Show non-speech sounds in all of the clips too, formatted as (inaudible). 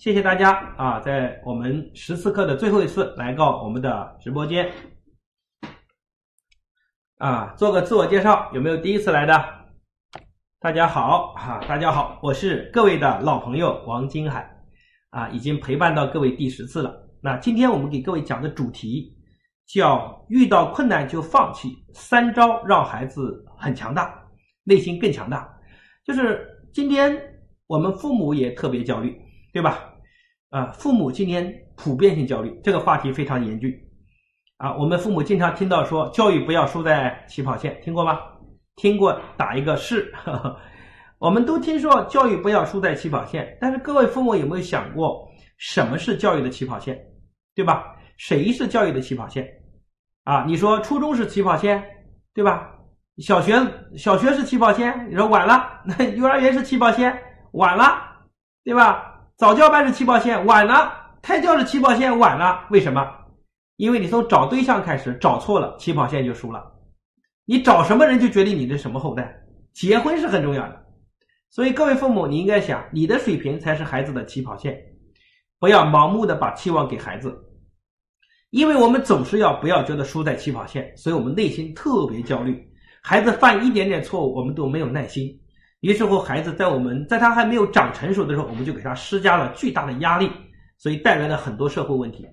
谢谢大家啊，在我们十四课的最后一次来到我们的直播间啊，做个自我介绍，有没有第一次来的？大家好哈，大家好，我是各位的老朋友王金海啊，已经陪伴到各位第十次了。那今天我们给各位讲的主题叫遇到困难就放弃，三招让孩子很强大，内心更强大。就是今天我们父母也特别焦虑，对吧？啊，父母今天普遍性焦虑，这个话题非常严峻啊。我们父母经常听到说，教育不要输在起跑线，听过吗？听过，打一个是。(laughs) 我们都听说教育不要输在起跑线，但是各位父母有没有想过，什么是教育的起跑线？对吧？谁是教育的起跑线？啊，你说初中是起跑线，对吧？小学小学是起跑线，你说晚了，那幼儿园是起跑线，晚了，对吧？早教班是起跑线，晚了；胎教是起跑线，晚了。为什么？因为你从找对象开始找错了，起跑线就输了。你找什么人就决定你的什么后代。结婚是很重要的，所以各位父母，你应该想，你的水平才是孩子的起跑线，不要盲目的把期望给孩子。因为我们总是要不要觉得输在起跑线，所以我们内心特别焦虑。孩子犯一点点错误，我们都没有耐心。于是乎，孩子在我们在他还没有长成熟的时候，我们就给他施加了巨大的压力，所以带来了很多社会问题。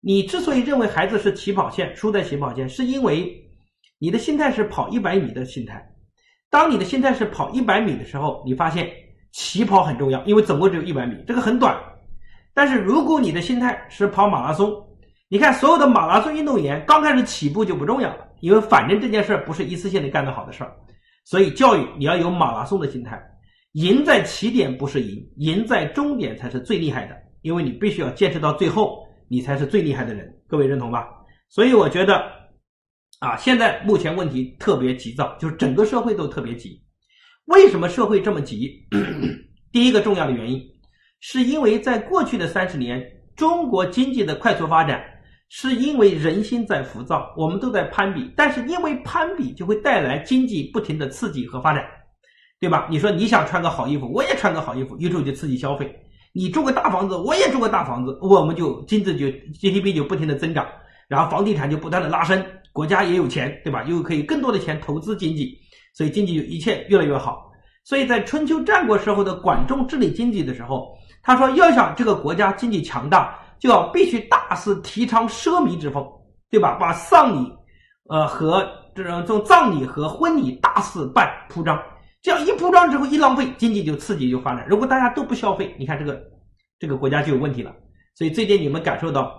你之所以认为孩子是起跑线，输在起跑线，是因为你的心态是跑一百米的心态。当你的心态是跑一百米的时候，你发现起跑很重要，因为总共只有一百米，这个很短。但是如果你的心态是跑马拉松，你看所有的马拉松运动员刚开始起步就不重要了，因为反正这件事不是一次性的干得好的事儿。所以，教育你要有马拉松的心态，赢在起点不是赢，赢在终点才是最厉害的。因为你必须要坚持到最后，你才是最厉害的人。各位认同吧？所以我觉得，啊，现在目前问题特别急躁，就是整个社会都特别急。为什么社会这么急？(clears throat) 第一个重要的原因，是因为在过去的三十年，中国经济的快速发展。是因为人心在浮躁，我们都在攀比，但是因为攀比就会带来经济不停的刺激和发展，对吧？你说你想穿个好衣服，我也穿个好衣服，于是就刺激消费。你住个大房子，我也住个大房子，我们就经济就 GDP 就不停的增长，然后房地产就不断的拉升，国家也有钱，对吧？又可以更多的钱投资经济，所以经济就一切越来越好。所以在春秋战国时候的管仲治理经济的时候，他说要想这个国家经济强大。就要必须大肆提倡奢靡之风，对吧？把丧礼，呃和这种这种葬礼和婚礼大肆办铺张，这样一铺张之后一浪费，经济就刺激就发展。如果大家都不消费，你看这个这个国家就有问题了。所以最近你们感受到，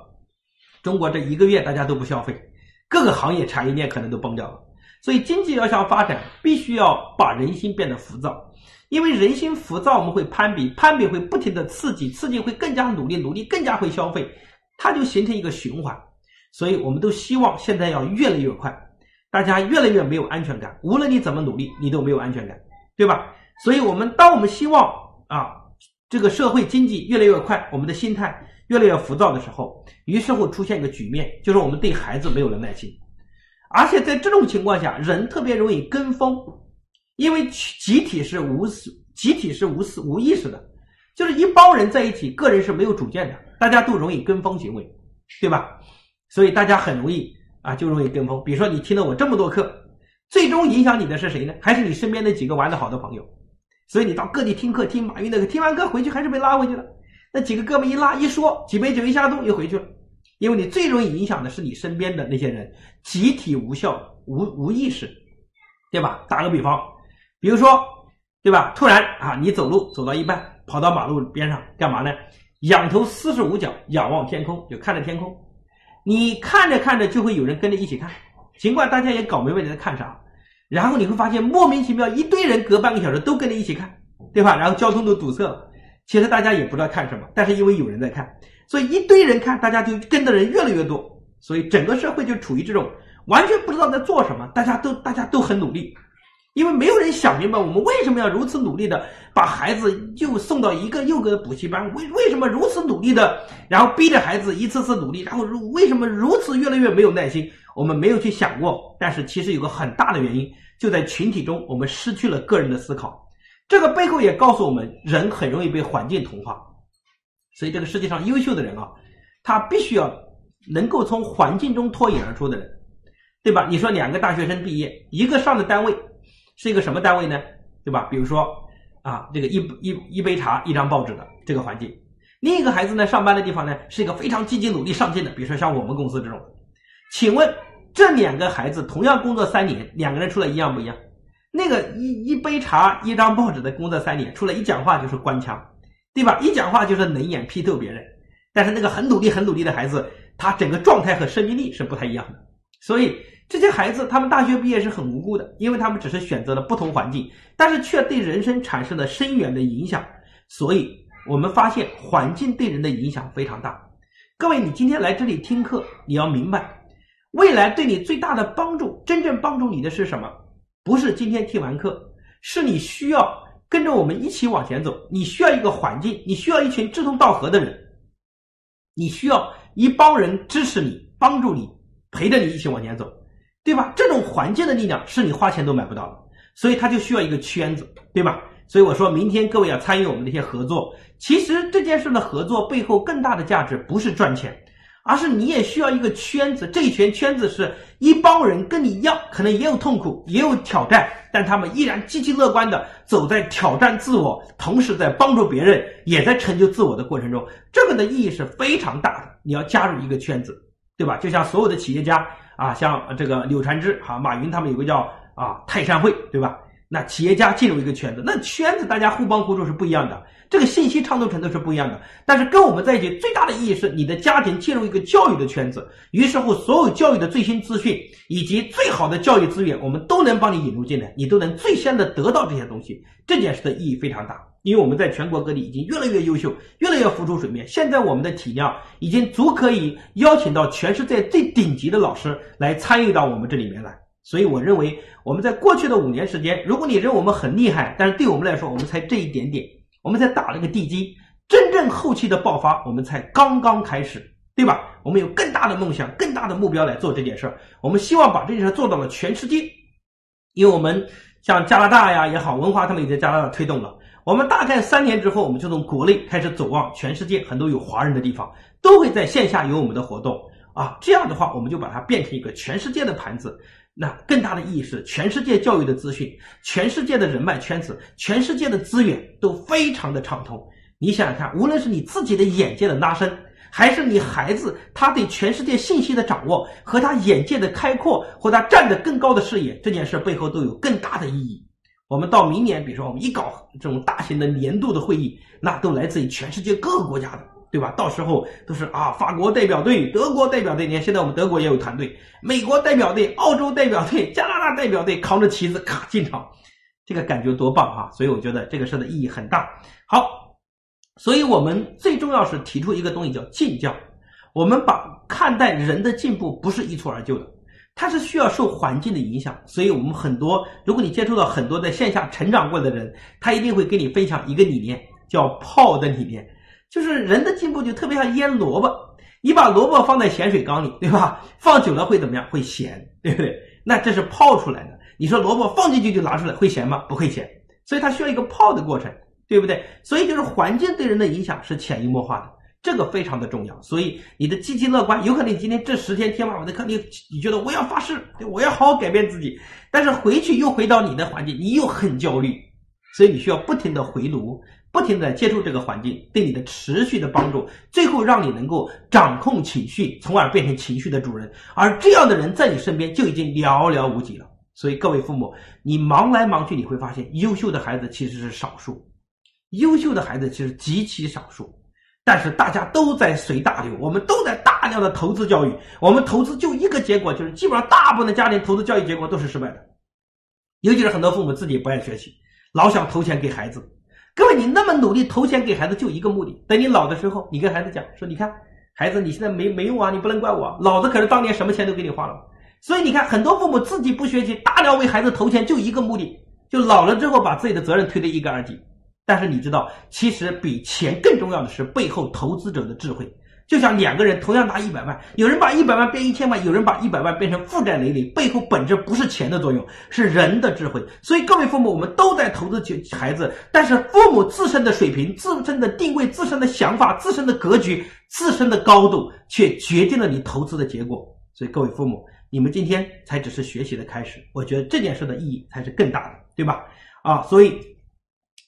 中国这一个月大家都不消费，各个行业产业链可能都崩掉了。所以经济要想发展，必须要把人心变得浮躁。因为人心浮躁，我们会攀比，攀比会不停的刺激，刺激会更加努力，努力更加会消费，它就形成一个循环。所以我们都希望现在要越来越快，大家越来越没有安全感。无论你怎么努力，你都没有安全感，对吧？所以我们当我们希望啊，这个社会经济越来越快，我们的心态越来越浮躁的时候，于是会出现一个局面，就是我们对孩子没有了耐心，而且在这种情况下，人特别容易跟风。因为集体是无思，集体是无思无意识的，就是一帮人在一起，个人是没有主见的，大家都容易跟风行为，对吧？所以大家很容易啊，就容易跟风。比如说你听了我这么多课，最终影响你的是谁呢？还是你身边那几个玩的好的朋友？所以你到各地听课，听马云的课，听完课回去还是被拉回去了。那几个哥们一拉一说，几杯酒一下肚又回去了。因为你最容易影响的是你身边的那些人，集体无效无无意识，对吧？打个比方。比如说，对吧？突然啊，你走路走到一半，跑到马路边上干嘛呢？仰头四十五角，仰望天空，就看着天空。你看着看着，就会有人跟着一起看，尽管大家也搞明白你在看啥。然后你会发现，莫名其妙一堆人隔半个小时都跟着一起看，对吧？然后交通都堵塞了。其实大家也不知道看什么，但是因为有人在看，所以一堆人看，大家就跟的人越来越多，所以整个社会就处于这种完全不知道在做什么，大家都大家都很努力。因为没有人想明白，我们为什么要如此努力的把孩子又送到一个又个的补习班？为为什么如此努力的，然后逼着孩子一次次努力？然后如为什么如此越来越没有耐心？我们没有去想过。但是其实有个很大的原因，就在群体中，我们失去了个人的思考。这个背后也告诉我们，人很容易被环境同化。所以这个世界上优秀的人啊，他必须要能够从环境中脱颖而出的人，对吧？你说两个大学生毕业，一个上的单位是一个什么单位呢？对吧？比如说啊，这个一一一杯茶一张报纸的这个环境，另一个孩子呢上班的地方呢是一个非常积极努力上进的，比如说像我们公司这种。请问这两个孩子同样工作三年，两个人出来一样不一样？那个一一杯茶一张报纸的工作三年，出来一讲话就是官腔。对吧？一讲话就是冷眼批斗别人，但是那个很努力、很努力的孩子，他整个状态和生命力是不太一样的。所以这些孩子，他们大学毕业是很无辜的，因为他们只是选择了不同环境，但是却对人生产生了深远的影响。所以我们发现，环境对人的影响非常大。各位，你今天来这里听课，你要明白，未来对你最大的帮助，真正帮助你的是什么？不是今天听完课，是你需要。跟着我们一起往前走，你需要一个环境，你需要一群志同道合的人，你需要一帮人支持你、帮助你、陪着你一起往前走，对吧？这种环境的力量是你花钱都买不到的，所以它就需要一个圈子，对吧？所以我说明天各位要参与我们这些合作，其实这件事的合作背后更大的价值不是赚钱。而是你也需要一个圈子，这一圈圈子是一帮人跟你一样，可能也有痛苦，也有挑战，但他们依然积极乐观的走在挑战自我，同时在帮助别人，也在成就自我的过程中，这个的意义是非常大的。你要加入一个圈子，对吧？就像所有的企业家啊，像这个柳传志、哈马云他们有个叫啊泰山会，对吧？那企业家进入一个圈子，那圈子大家互帮互助是不一样的，这个信息畅通程度是不一样的。但是跟我们在一起最大的意义是，你的家庭进入一个教育的圈子，于是乎所有教育的最新资讯以及最好的教育资源，我们都能帮你引入进来，你都能最先的得到这些东西。这件事的意义非常大，因为我们在全国各地已经越来越优秀，越来越浮出水面。现在我们的体量已经足可以邀请到全世界最顶级的老师来参与到我们这里面来。所以我认为，我们在过去的五年时间，如果你认为我们很厉害，但是对我们来说，我们才这一点点，我们才打了个地基，真正后期的爆发，我们才刚刚开始，对吧？我们有更大的梦想、更大的目标来做这件事儿。我们希望把这件事做到了全世界，因为我们像加拿大呀也好，文化他们也在加拿大推动了。我们大概三年之后，我们就从国内开始走往全世界，很多有华人的地方都会在线下有我们的活动啊。这样的话，我们就把它变成一个全世界的盘子。那更大的意义是，全世界教育的资讯，全世界的人脉圈子，全世界的资源都非常的畅通。你想想看，无论是你自己的眼界的拉伸，还是你孩子他对全世界信息的掌握和他眼界的开阔，或他站得更高的视野，这件事背后都有更大的意义。我们到明年，比如说我们一搞这种大型的年度的会议，那都来自于全世界各个国家的。对吧？到时候都是啊，法国代表队、德国代表队，你看现在我们德国也有团队，美国代表队、澳洲代表队、加拿大代表队扛着旗子咔进场，这个感觉多棒哈！所以我觉得这个事的意义很大。好，所以我们最重要是提出一个东西叫进教，我们把看待人的进步不是一蹴而就的，它是需要受环境的影响。所以我们很多，如果你接触到很多在线下成长过的人，他一定会跟你分享一个理念，叫泡的理念。就是人的进步就特别像腌萝卜，你把萝卜放在咸水缸里，对吧？放久了会怎么样？会咸，对不对？那这是泡出来的。你说萝卜放进去就拿出来会咸吗？不会咸，所以它需要一个泡的过程，对不对？所以就是环境对人的影响是潜移默化的，这个非常的重要。所以你的积极乐观，有可能你今天这十天听完我的课，你你觉得我要发誓，我要好好改变自己，但是回去又回到你的环境，你又很焦虑，所以你需要不停的回炉。不停的接触这个环境，对你的持续的帮助，最后让你能够掌控情绪，从而变成情绪的主人。而这样的人在你身边就已经寥寥无几了。所以各位父母，你忙来忙去，你会发现优秀的孩子其实是少数，优秀的孩子其实极其少数。但是大家都在随大流，我们都在大量的投资教育，我们投资就一个结果，就是基本上大部分的家庭投资教育结果都是失败的，尤其是很多父母自己不爱学习，老想投钱给孩子。各位，你那么努力投钱给孩子，就一个目的。等你老的时候，你跟孩子讲说：“你看，孩子，你现在没没用啊，你不能怪我，老子可是当年什么钱都给你花了。”所以你看，很多父母自己不学习，大量为孩子投钱，就一个目的，就老了之后把自己的责任推得一干二净。但是你知道，其实比钱更重要的是背后投资者的智慧。就像两个人同样拿一百万，有人把一百万变一千万，有人把一百万变成负债累累，背后本质不是钱的作用，是人的智慧。所以各位父母，我们都在投资孩子，但是父母自身的水平、自身的定位、自身的想法、自身的格局、自身的高度，却决定了你投资的结果。所以各位父母，你们今天才只是学习的开始，我觉得这件事的意义才是更大的，对吧？啊，所以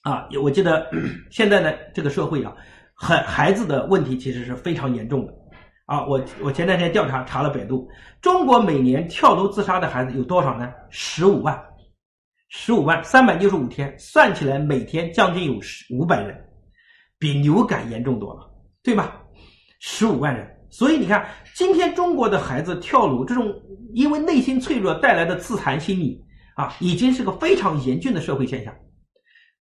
啊，我记得 (clears throat) 现在的这个社会啊。孩孩子的问题其实是非常严重的啊！我我前两天调查查了百度，中国每年跳楼自杀的孩子有多少呢？十五万，十五万，三百六十五天，算起来每天将近有十五百人，比流感严重多了，对吧？十五万人，所以你看，今天中国的孩子跳楼，这种因为内心脆弱带来的自残心理啊，已经是个非常严峻的社会现象。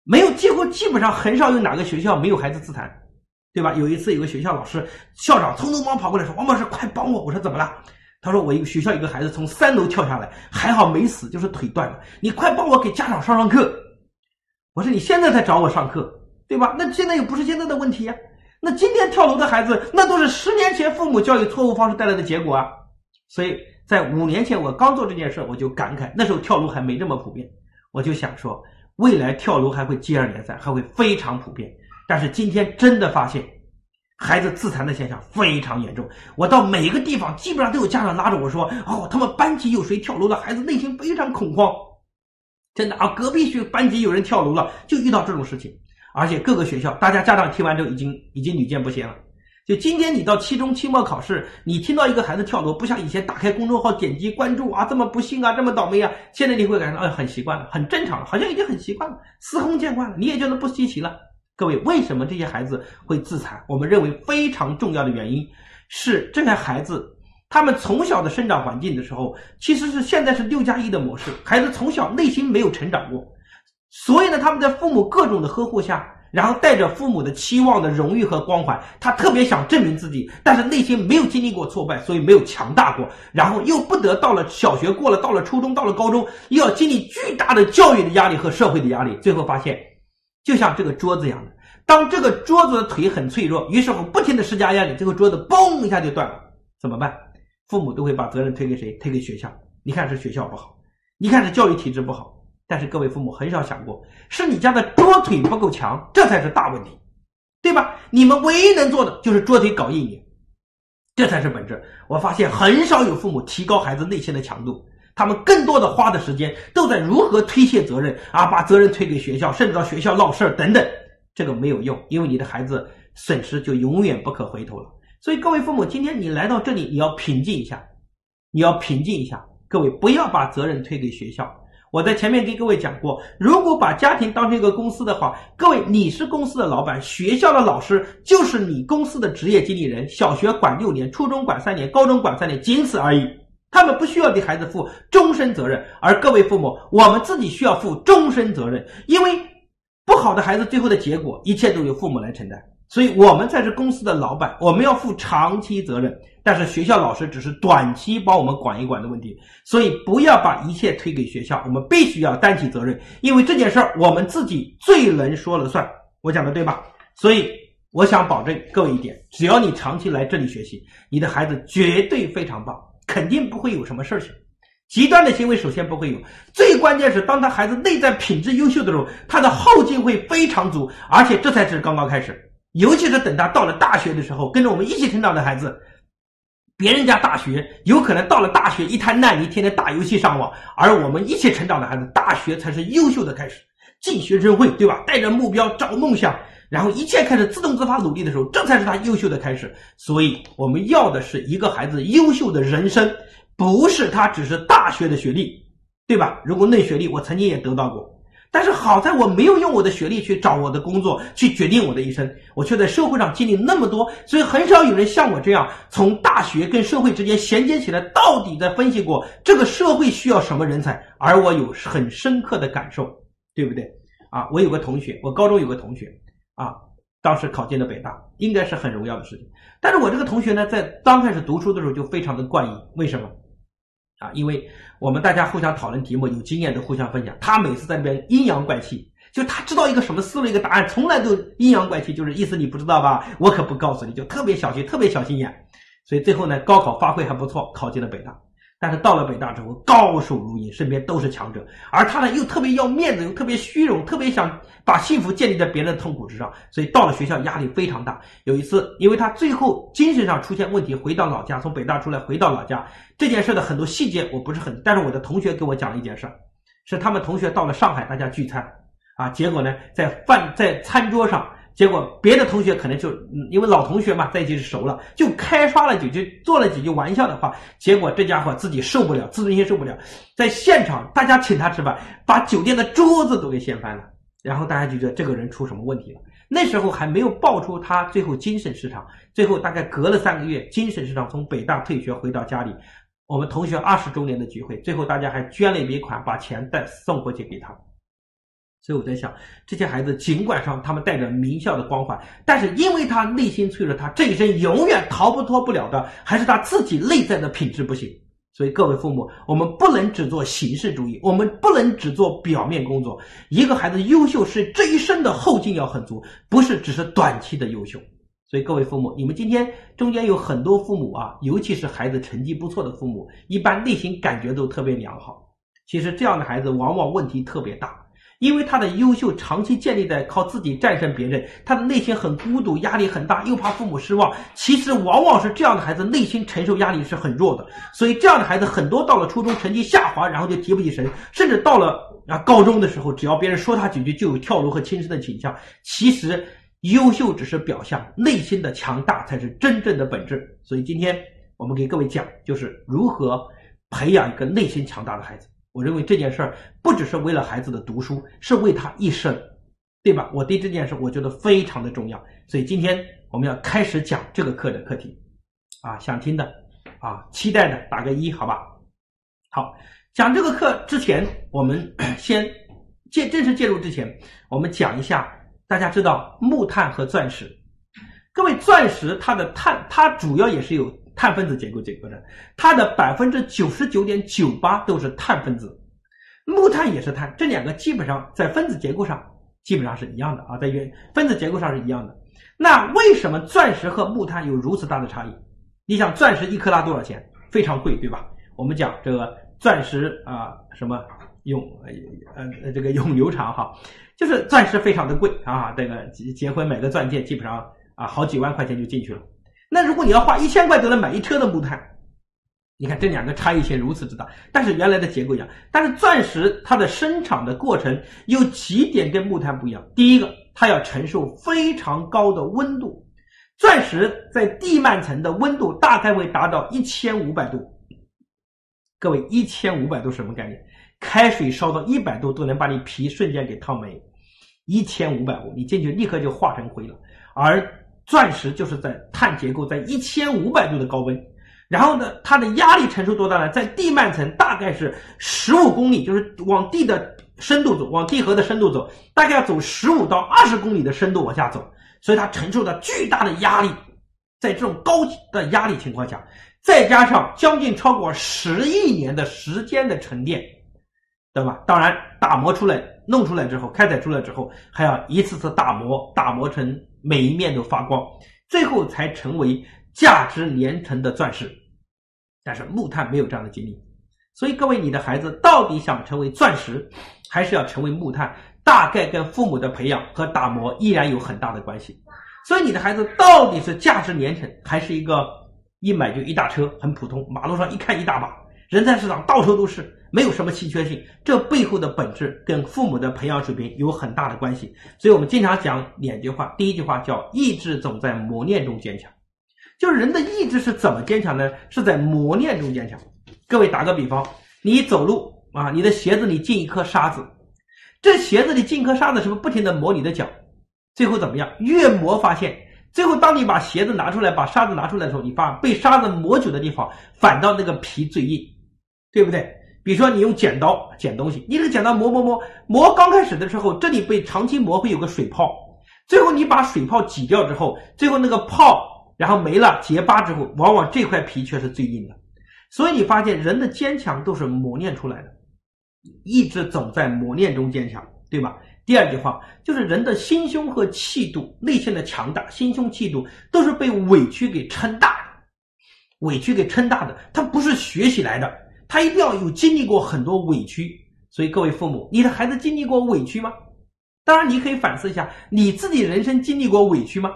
没有，几乎基本上很少有哪个学校没有孩子自残。对吧？有一次，有个学校老师、校长匆匆忙跑过来说：“王老师，快帮我！”我说：“怎么了？”他说：“我一个学校一个孩子从三楼跳下来，还好没死，就是腿断了。你快帮我给家长上上课。”我说：“你现在才找我上课，对吧？那现在又不是现在的问题呀。那今天跳楼的孩子，那都是十年前父母教育错误方式带来的结果啊。所以在五年前我刚做这件事，我就感慨，那时候跳楼还没这么普遍，我就想说，未来跳楼还会接二连三，还会非常普遍。”但是今天真的发现，孩子自残的现象非常严重。我到每一个地方，基本上都有家长拉着我说：“哦，他们班级有谁跳楼了？”孩子内心非常恐慌。真的啊，隔壁学班级有人跳楼了，就遇到这种事情。而且各个学校，大家家长听完之后已经已经屡见不鲜了。就今天你到期中、期末考试，你听到一个孩子跳楼，不像以前打开公众号点击关注啊，这么不幸啊，这么倒霉啊。现在你会感觉到，哎，很习惯了，很正常，好像已经很习惯了，司空见惯了，你也觉得不稀奇了。各位，为什么这些孩子会自残？我们认为非常重要的原因是，这些孩子他们从小的生长环境的时候，其实是现在是六加一的模式。孩子从小内心没有成长过，所以呢，他们在父母各种的呵护下，然后带着父母的期望的荣誉和光环，他特别想证明自己，但是内心没有经历过挫败，所以没有强大过，然后又不得到了小学过了，到了初中，到了高中，又要经历巨大的教育的压力和社会的压力，最后发现。就像这个桌子一样的，当这个桌子的腿很脆弱，于是乎不停的施加压力，这个桌子嘣一下就断了，怎么办？父母都会把责任推给谁？推给学校。你看是学校不好，你看是教育体制不好。但是各位父母很少想过，是你家的桌腿不够强，这才是大问题，对吧？你们唯一能做的就是桌腿搞硬一点，这才是本质。我发现很少有父母提高孩子内心的强度。他们更多的花的时间都在如何推卸责任啊，把责任推给学校，甚至到学校闹事儿等等，这个没有用，因为你的孩子损失就永远不可回头了。所以各位父母，今天你来到这里，你要平静一下，你要平静一下。各位不要把责任推给学校。我在前面跟各位讲过，如果把家庭当成一个公司的话，各位你是公司的老板，学校的老师就是你公司的职业经理人。小学管六年，初中管三年，高中管三年，仅此而已。他们不需要对孩子负终身责任，而各位父母，我们自己需要负终身责任，因为不好的孩子最后的结果，一切都由父母来承担。所以，我们才是公司的老板，我们要负长期责任。但是，学校老师只是短期帮我们管一管的问题。所以，不要把一切推给学校，我们必须要担起责任，因为这件事儿我们自己最能说了算。我讲的对吧？所以，我想保证各位一点：只要你长期来这里学习，你的孩子绝对非常棒。肯定不会有什么事情，极端的行为首先不会有，最关键是当他孩子内在品质优秀的时候，他的后劲会非常足，而且这才是刚刚开始。尤其是等他到了大学的时候，跟着我们一起成长的孩子，别人家大学有可能到了大学一滩烂泥，天天打游戏上网，而我们一起成长的孩子，大学才是优秀的开始，进学生会，对吧？带着目标找梦想。然后一切开始自动自发努力的时候，这才是他优秀的开始。所以我们要的是一个孩子优秀的人生，不是他只是大学的学历，对吧？如果论学历，我曾经也得到过，但是好在我没有用我的学历去找我的工作，去决定我的一生，我却在社会上经历那么多，所以很少有人像我这样从大学跟社会之间衔接起来，到底在分析过这个社会需要什么人才，而我有很深刻的感受，对不对？啊，我有个同学，我高中有个同学。啊，当时考进了北大，应该是很荣耀的事情。但是我这个同学呢，在刚开始读书的时候就非常的怪异，为什么？啊，因为我们大家互相讨论题目，有经验的互相分享。他每次在那边阴阳怪气，就他知道一个什么思路，一个答案，从来都阴阳怪气，就是意思你不知道吧？我可不告诉你，就特别小心，特别小心眼。所以最后呢，高考发挥还不错，考进了北大。但是到了北大之后，高手如云，身边都是强者，而他呢又特别要面子，又特别虚荣，特别想把幸福建立在别人的痛苦之上，所以到了学校压力非常大。有一次，因为他最后精神上出现问题，回到老家，从北大出来回到老家，这件事的很多细节我不是很，但是我的同学给我讲了一件事，是他们同学到了上海，大家聚餐，啊，结果呢在饭在餐桌上。结果别的同学可能就因为老同学嘛，在一起是熟了，就开发了几句，做了几句玩笑的话。结果这家伙自己受不了，自尊心受不了，在现场大家请他吃饭，把酒店的桌子都给掀翻了。然后大家就觉得这个人出什么问题了。那时候还没有爆出他最后精神失常。最后大概隔了三个月，精神失常从北大退学回到家里。我们同学二十周年的聚会，最后大家还捐了一笔款，把钱再送回去给他。所以我在想，这些孩子尽管上他们带着名校的光环，但是因为他内心脆弱，他这一生永远逃不脱不了的，还是他自己内在的品质不行。所以各位父母，我们不能只做形式主义，我们不能只做表面工作。一个孩子优秀是这一生的后劲要很足，不是只是短期的优秀。所以各位父母，你们今天中间有很多父母啊，尤其是孩子成绩不错的父母，一般内心感觉都特别良好。其实这样的孩子往往问题特别大。因为他的优秀长期建立在靠自己战胜别人，他的内心很孤独，压力很大，又怕父母失望。其实往往是这样的孩子内心承受压力是很弱的，所以这样的孩子很多到了初中成绩下滑，然后就提不起神，甚至到了啊高中的时候，只要别人说他几句，就有跳楼和轻生的倾向。其实优秀只是表象，内心的强大才是真正的本质。所以今天我们给各位讲，就是如何培养一个内心强大的孩子。我认为这件事儿不只是为了孩子的读书，是为他一生，对吧？我对这件事我觉得非常的重要，所以今天我们要开始讲这个课的课题，啊，想听的，啊，期待的打个一，好吧？好，讲这个课之前，我们 (coughs) 先介正式介入之前，我们讲一下，大家知道木炭和钻石，各位，钻石它的碳，它主要也是有。碳分子结构结构的，它的百分之九十九点九八都是碳分子，木炭也是碳，这两个基本上在分子结构上基本上是一样的啊，在原分子结构上是一样的。那为什么钻石和木炭有如此大的差异？你想，钻石一克拉多少钱？非常贵，对吧？我们讲这个钻石啊，什么永呃这个永流长哈，就是钻石非常的贵啊，这个结结婚买个钻戒基本上啊好几万块钱就进去了。那如果你要花一千块都能买一车的木炭，你看这两个差异性如此之大，但是原来的结构一样。但是钻石它的生产的过程有几点跟木炭不一样。第一个，它要承受非常高的温度，钻石在地幔层的温度大概会达到一千五百度。各位，一千五百度什么概念？开水烧到一百度都能把你皮瞬间给烫没，一千五百度，你进去立刻就化成灰了。而钻石就是在碳结构在一千五百度的高温，然后呢，它的压力承受多大呢？在地幔层大概是十五公里，就是往地的深度走，往地核的深度走，大概要走十五到二十公里的深度往下走，所以它承受的巨大的压力，在这种高的压力情况下，再加上将近超过十亿年的时间的沉淀，对吧？当然，打磨出来、弄出来之后，开采出来之后，还要一次次打磨，打磨成。每一面都发光，最后才成为价值连城的钻石。但是木炭没有这样的经历，所以各位，你的孩子到底想成为钻石，还是要成为木炭？大概跟父母的培养和打磨依然有很大的关系。所以你的孩子到底是价值连城，还是一个一买就一大车，很普通，马路上一看一大把，人才市场到处都是。没有什么稀缺性，这背后的本质跟父母的培养水平有很大的关系。所以我们经常讲两句话，第一句话叫“意志总在磨练中坚强”，就是人的意志是怎么坚强呢？是在磨练中坚强。各位打个比方，你走路啊，你的鞋子里进一颗沙子，这鞋子里进颗沙子是不是不停的磨你的脚？最后怎么样？越磨发现，最后当你把鞋子拿出来，把沙子拿出来的时候，你发现被沙子磨久的地方，反倒那个皮最硬，对不对？比如说，你用剪刀剪东西，你这个剪刀磨磨磨磨，刚开始的时候，这里被长期磨会有个水泡，最后你把水泡挤掉之后，最后那个泡然后没了结疤之后，往往这块皮却是最硬的。所以你发现人的坚强都是磨练出来的，一直总在磨练中坚强，对吧？第二句话就是人的心胸和气度，内心的强大，心胸气度都是被委屈给撑大的，委屈给撑大的，它不是学习来的，他一定要有经历过很多委屈。所以各位父母，你的孩子经历过委屈吗？当然，你可以反思一下，你自己人生经历过委屈吗？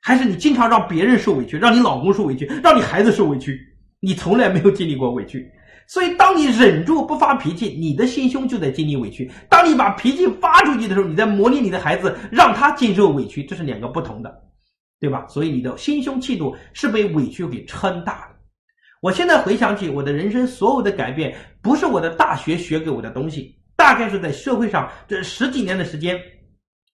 还是你经常让别人受委屈，让你老公受委屈，让你孩子受委屈，你从来没有经历过委屈。所以，当你忍住不发脾气，你的心胸就在经历委屈；当你把脾气发出去的时候，你在磨练你的孩子，让他经受委屈，这是两个不同的，对吧？所以，你的心胸气度是被委屈给撑大的。我现在回想起我的人生所有的改变，不是我的大学学给我的东西，大概是在社会上这十几年的时间，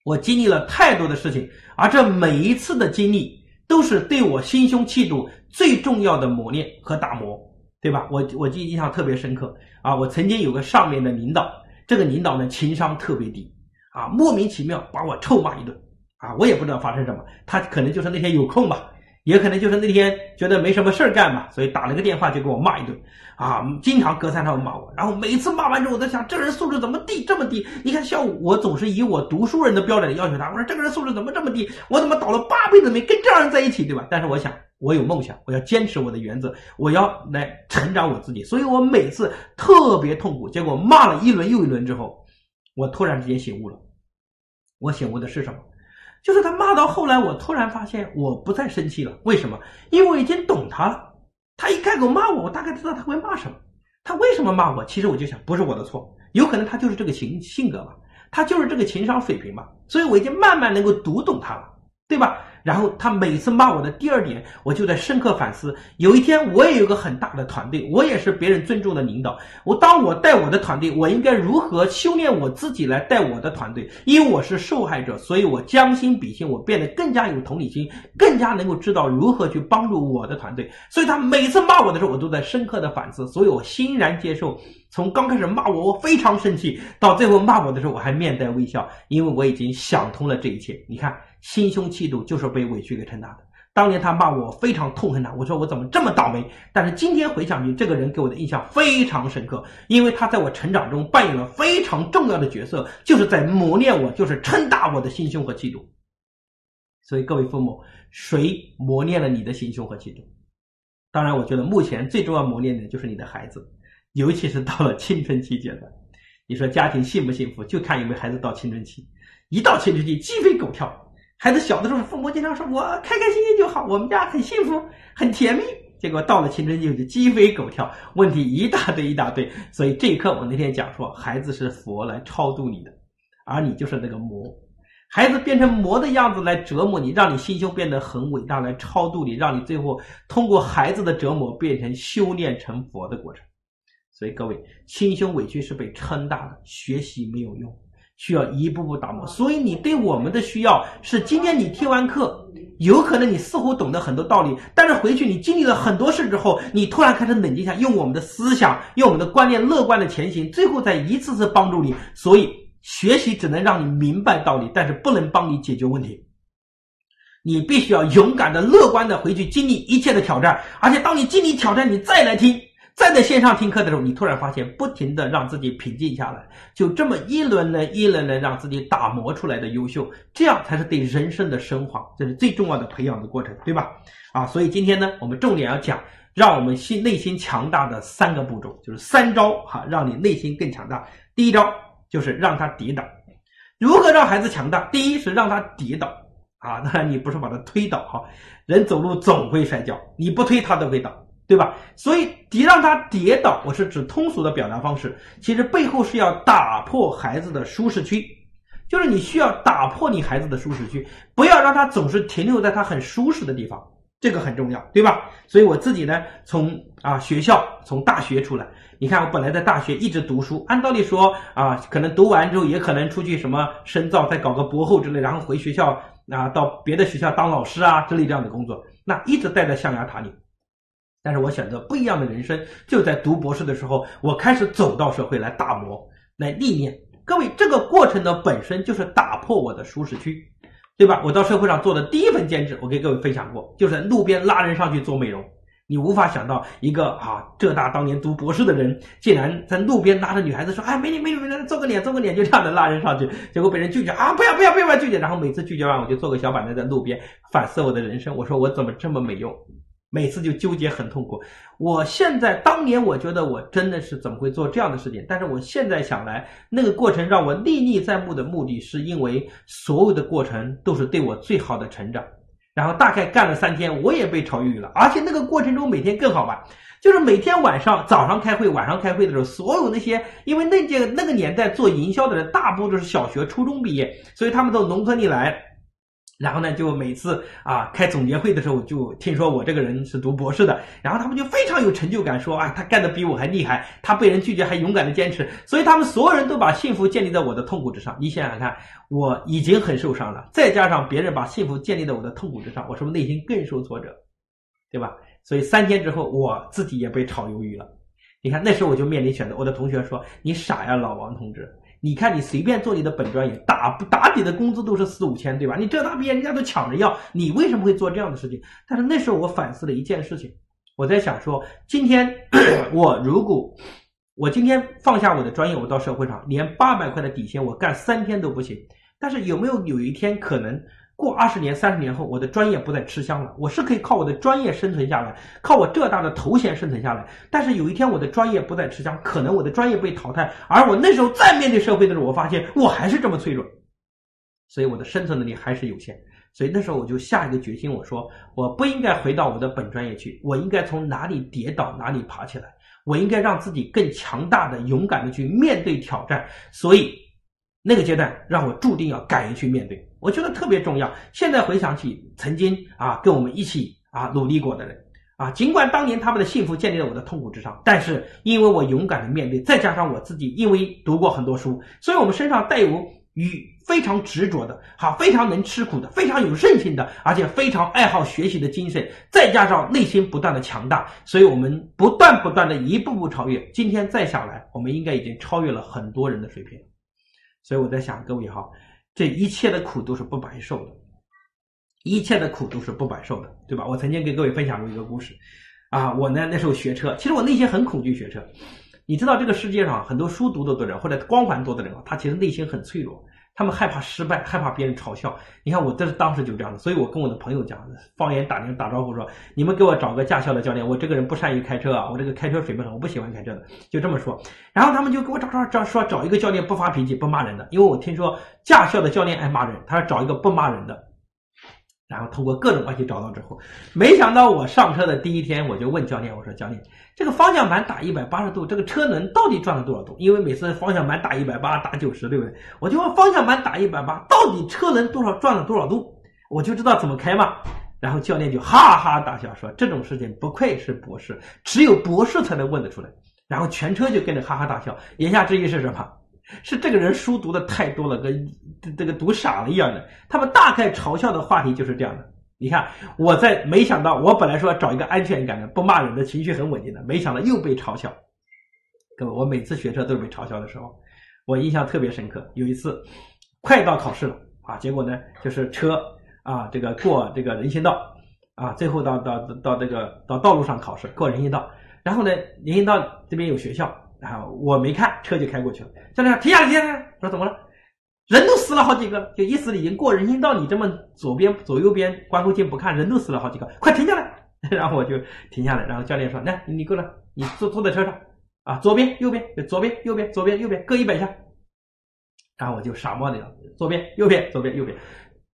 我经历了太多的事情，而这每一次的经历，都是对我心胸气度最重要的磨练和打磨。对吧？我我记印象特别深刻啊！我曾经有个上面的领导，这个领导呢情商特别低啊，莫名其妙把我臭骂一顿啊！我也不知道发生什么，他可能就是那天有空吧，也可能就是那天觉得没什么事儿干吧，所以打了个电话就给我骂一顿啊！经常隔三差五骂我，然后每次骂完之后，我在想这人素质怎么低这么低？你看，像我总是以我读书人的标准要求他，我说这个人素质怎么这么低？我怎么倒了八辈子霉跟这样人在一起，对吧？但是我想。我有梦想，我要坚持我的原则，我要来成长我自己。所以我每次特别痛苦，结果骂了一轮又一轮之后，我突然之间醒悟了。我醒悟的是什么？就是他骂到后来，我突然发现我不再生气了。为什么？因为我已经懂他了。他一开口骂我，我大概知道他会骂什么。他为什么骂我？其实我就想，不是我的错，有可能他就是这个性性格吧，他就是这个情商水平吧。所以我已经慢慢能够读懂他了，对吧？然后他每次骂我的第二点，我就在深刻反思。有一天我也有个很大的团队，我也是别人尊重的领导。我当我带我的团队，我应该如何修炼我自己来带我的团队？因为我是受害者，所以我将心比心，我变得更加有同理心，更加能够知道如何去帮助我的团队。所以他每次骂我的时候，我都在深刻的反思。所以我欣然接受。从刚开始骂我，我非常生气，到最后骂我的时候，我还面带微笑，因为我已经想通了这一切。你看，心胸气度就是被委屈给撑大的。当年他骂我，非常痛恨他，我说我怎么这么倒霉？但是今天回想起这个人给我的印象非常深刻，因为他在我成长中扮演了非常重要的角色，就是在磨练我，就是撑大我的心胸和气度。所以各位父母，谁磨练了你的心胸和气度？当然，我觉得目前最重要磨练的就是你的孩子。尤其是到了青春期阶段，你说家庭幸不幸福，就看有没有孩子到青春期。一到青春期，鸡飞狗跳。孩子小的时候，父母经常说我开开心心就好，我们家很幸福，很甜蜜。结果到了青春期就鸡飞狗跳，问题一大堆一大堆。所以这一刻，我那天讲说，孩子是佛来超度你的，而你就是那个魔。孩子变成魔的样子来折磨你，让你心胸变得很伟大，来超度你，让你最后通过孩子的折磨变成修炼成佛的过程。所以各位，心胸委屈是被撑大的，学习没有用，需要一步步打磨。所以你对我们的需要是：今天你听完课，有可能你似乎懂得很多道理，但是回去你经历了很多事之后，你突然开始冷静下，用我们的思想，用我们的观念，乐观的前行，最后再一次次帮助你。所以学习只能让你明白道理，但是不能帮你解决问题。你必须要勇敢的、乐观的回去经历一切的挑战，而且当你经历挑战，你再来听。在在线上听课的时候，你突然发现，不停的让自己平静下来，就这么一轮轮、一轮轮让自己打磨出来的优秀，这样才是对人生的升华，这是最重要的培养的过程，对吧？啊，所以今天呢，我们重点要讲，让我们心内心强大的三个步骤，就是三招哈，让你内心更强大。第一招就是让他跌倒。如何让孩子强大？第一是让他跌倒啊，当然你不是把他推倒哈，人走路总会摔跤，你不推他都会倒。对吧？所以跌让他跌倒，我是指通俗的表达方式。其实背后是要打破孩子的舒适区，就是你需要打破你孩子的舒适区，不要让他总是停留在他很舒适的地方，这个很重要，对吧？所以我自己呢，从啊学校从大学出来，你看我本来在大学一直读书，按道理说啊，可能读完之后也可能出去什么深造，再搞个博后之类，然后回学校啊到别的学校当老师啊之类这样的工作，那一直待在象牙塔里。但是我选择不一样的人生，就在读博士的时候，我开始走到社会来打磨、来历练。各位，这个过程的本身就是打破我的舒适区，对吧？我到社会上做的第一份兼职，我给各位分享过，就是路边拉人上去做美容。你无法想到一个啊浙大当年读博士的人，竟然在路边拉着女孩子说：“哎，美女美女美女，做个脸做个脸，就这样的拉人上去。”结果被人拒绝啊！不要不要不要拒绝。然后每次拒绝完，我就做个小板凳在路边反思我的人生。我说我怎么这么没用？每次就纠结很痛苦。我现在当年我觉得我真的是怎么会做这样的事情？但是我现在想来，那个过程让我历历在目的目的是因为所有的过程都是对我最好的成长。然后大概干了三天，我也被炒鱿鱼了，而且那个过程中每天更好玩，就是每天晚上早上开会，晚上开会的时候，所有那些因为那届那个年代做营销的人，大部分都是小学、初中毕业，所以他们到农村里来。然后呢，就每次啊开总结会的时候，就听说我这个人是读博士的，然后他们就非常有成就感，说啊他干的比我还厉害，他被人拒绝还勇敢的坚持，所以他们所有人都把幸福建立在我的痛苦之上。你想想看，我已经很受伤了，再加上别人把幸福建立在我的痛苦之上，我是不是内心更受挫折？对吧？所以三天之后，我自己也被炒鱿鱼了。你看那时候我就面临选择，我的同学说你傻呀，老王同志。你看，你随便做你的本专业，打打底的工资都是四五千，对吧？你浙大毕业，人家都抢着要，你为什么会做这样的事情？但是那时候我反思了一件事情，我在想说，今天 (clears throat) 我如果我今天放下我的专业，我到社会上连八百块的底薪我干三天都不行，但是有没有有一天可能？过二十年、三十年后，我的专业不再吃香了。我是可以靠我的专业生存下来，靠我浙大的头衔生存下来。但是有一天我的专业不再吃香，可能我的专业被淘汰，而我那时候再面对社会的时候，我发现我还是这么脆弱，所以我的生存能力还是有限。所以那时候我就下一个决心，我说我不应该回到我的本专业去，我应该从哪里跌倒哪里爬起来，我应该让自己更强大的、勇敢的去面对挑战。所以那个阶段让我注定要敢于去面对。我觉得特别重要。现在回想起曾经啊跟我们一起啊努力过的人啊，尽管当年他们的幸福建立在我的痛苦之上，但是因为我勇敢的面对，再加上我自己因为读过很多书，所以我们身上带有与非常执着的，好非常能吃苦的，非常有韧性的，而且非常爱好学习的精神，再加上内心不断的强大，所以我们不断不断的一步步超越。今天再想来，我们应该已经超越了很多人的水平。所以我在想，各位哈。这一切的苦都是不白受的，一切的苦都是不白受的，对吧？我曾经给各位分享过一个故事，啊，我呢那时候学车，其实我内心很恐惧学车。你知道这个世界上很多书读的多的人或者光环多的人，他其实内心很脆弱。他们害怕失败，害怕别人嘲笑。你看我这是当时就这样的，所以我跟我的朋友讲，方言打打招呼说：“你们给我找个驾校的教练，我这个人不善于开车啊，我这个开车水平很，我不喜欢开车的。”就这么说。然后他们就给我找找找说找一个教练不发脾气、不骂人的，因为我听说驾校的教练爱骂人，他说找一个不骂人的。然后通过各种关系找到之后，没想到我上车的第一天，我就问教练：“我说教练，这个方向盘打一百八十度，这个车轮到底转了多少度？因为每次方向盘打一百八、打九十，对不对？我就问方向盘打一百八，到底车轮多少转了多少度？我就知道怎么开嘛。”然后教练就哈哈大笑说：“这种事情不愧是博士，只有博士才能问得出来。”然后全车就跟着哈哈大笑。言下之意是什么？是这个人书读的太多了，跟这个读傻了一样的。他们大概嘲笑的话题就是这样的。你看，我在没想到，我本来说找一个安全感的、不骂人的、情绪很稳定的，没想到又被嘲笑。各位，我每次学车都是被嘲笑的时候，我印象特别深刻。有一次，快到考试了啊，结果呢，就是车啊，这个过这个人行道啊，最后到到到这个到道路上考试，过人行道，然后呢，人行道这边有学校。啊我没看，车就开过去了。教练停下来，停下来！说怎么了？人都死了好几个，就意思已经过人行道，你这么左边左右边观后镜不看，人都死了好几个，快停下来！(laughs) 然后我就停下来，然后教练说：“来，你过来，你坐坐在车上啊，左边右边，左边右边，左边右边各一百下。”然后我就傻帽的样子，左边右边，左边右边。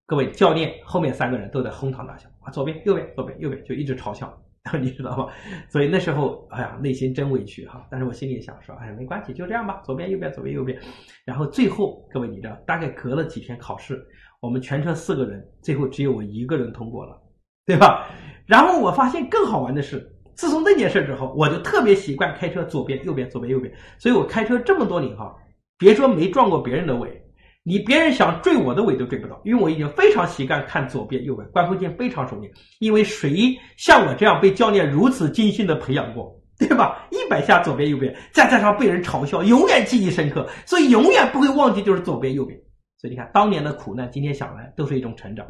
各位教练后面三个人都在哄堂大笑啊，左边右边，左边右边，就一直嘲笑。(laughs) 你知道吗？所以那时候，哎呀，内心真委屈哈。但是我心里想说，哎，没关系，就这样吧，左边右边，左边右边。然后最后，各位你知道，大概隔了几天考试，我们全车四个人，最后只有我一个人通过了，对吧？然后我发现更好玩的是，自从那件事之后，我就特别习惯开车左边右边，左边右边。所以我开车这么多年哈，别说没撞过别人的尾。你别人想追我的尾都追不到，因为我已经非常习惯看左边右边，观后镜非常熟练。因为谁像我这样被教练如此精心的培养过，对吧？一百下左边右边，再加上被人嘲笑，永远记忆深刻，所以永远不会忘记就是左边右边。所以你看，当年的苦难，今天想来都是一种成长。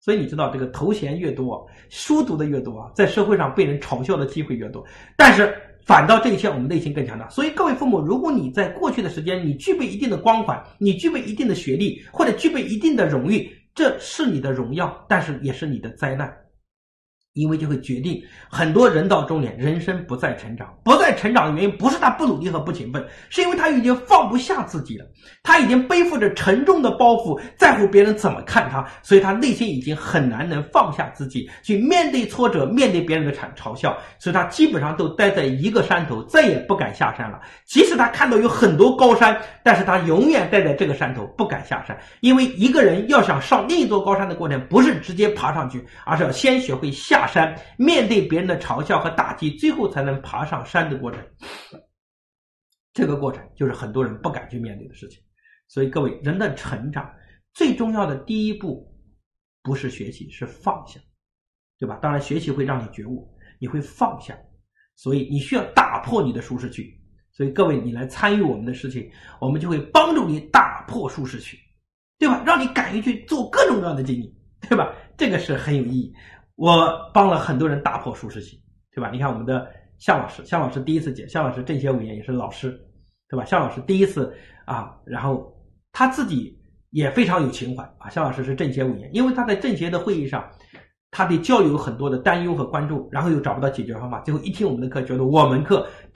所以你知道，这个头衔越多，书读的越多啊，在社会上被人嘲笑的机会越多。但是反倒这一切，我们内心更强大。所以各位父母，如果你在过去的时间，你具备一定的光环，你具备一定的学历，或者具备一定的荣誉，这是你的荣耀，但是也是你的灾难。因为就会决定很多人到中年，人生不再成长，不再成长的原因不是他不努力和不勤奋，是因为他已经放不下自己了，他已经背负着沉重的包袱，在乎别人怎么看他，所以他内心已经很难能放下自己去面对挫折，面对别人的嘲嘲笑，所以他基本上都待在一个山头，再也不敢下山了。即使他看到有很多高山，但是他永远待在这个山头，不敢下山，因为一个人要想上另一座高山的过程，不是直接爬上去，而是要先学会下。下山，面对别人的嘲笑和打击，最后才能爬上山的过程。这个过程就是很多人不敢去面对的事情。所以各位，人的成长最重要的第一步，不是学习，是放下，对吧？当然，学习会让你觉悟，你会放下。所以你需要打破你的舒适区。所以各位，你来参与我们的事情，我们就会帮助你打破舒适区，对吧？让你敢于去做各种各样的经历，对吧？这个是很有意义。我帮了很多人打破舒适区，对吧？你看我们的向老师，向老师第一次见，向老师政协委员也是老师，对吧？向老师第一次啊，然后他自己也非常有情怀啊。向老师是政协委员，因为他在政协的会议上，他对教育有很多的担忧和关注，然后又找不到解决方法，最后一听我们的课，觉得我们课这。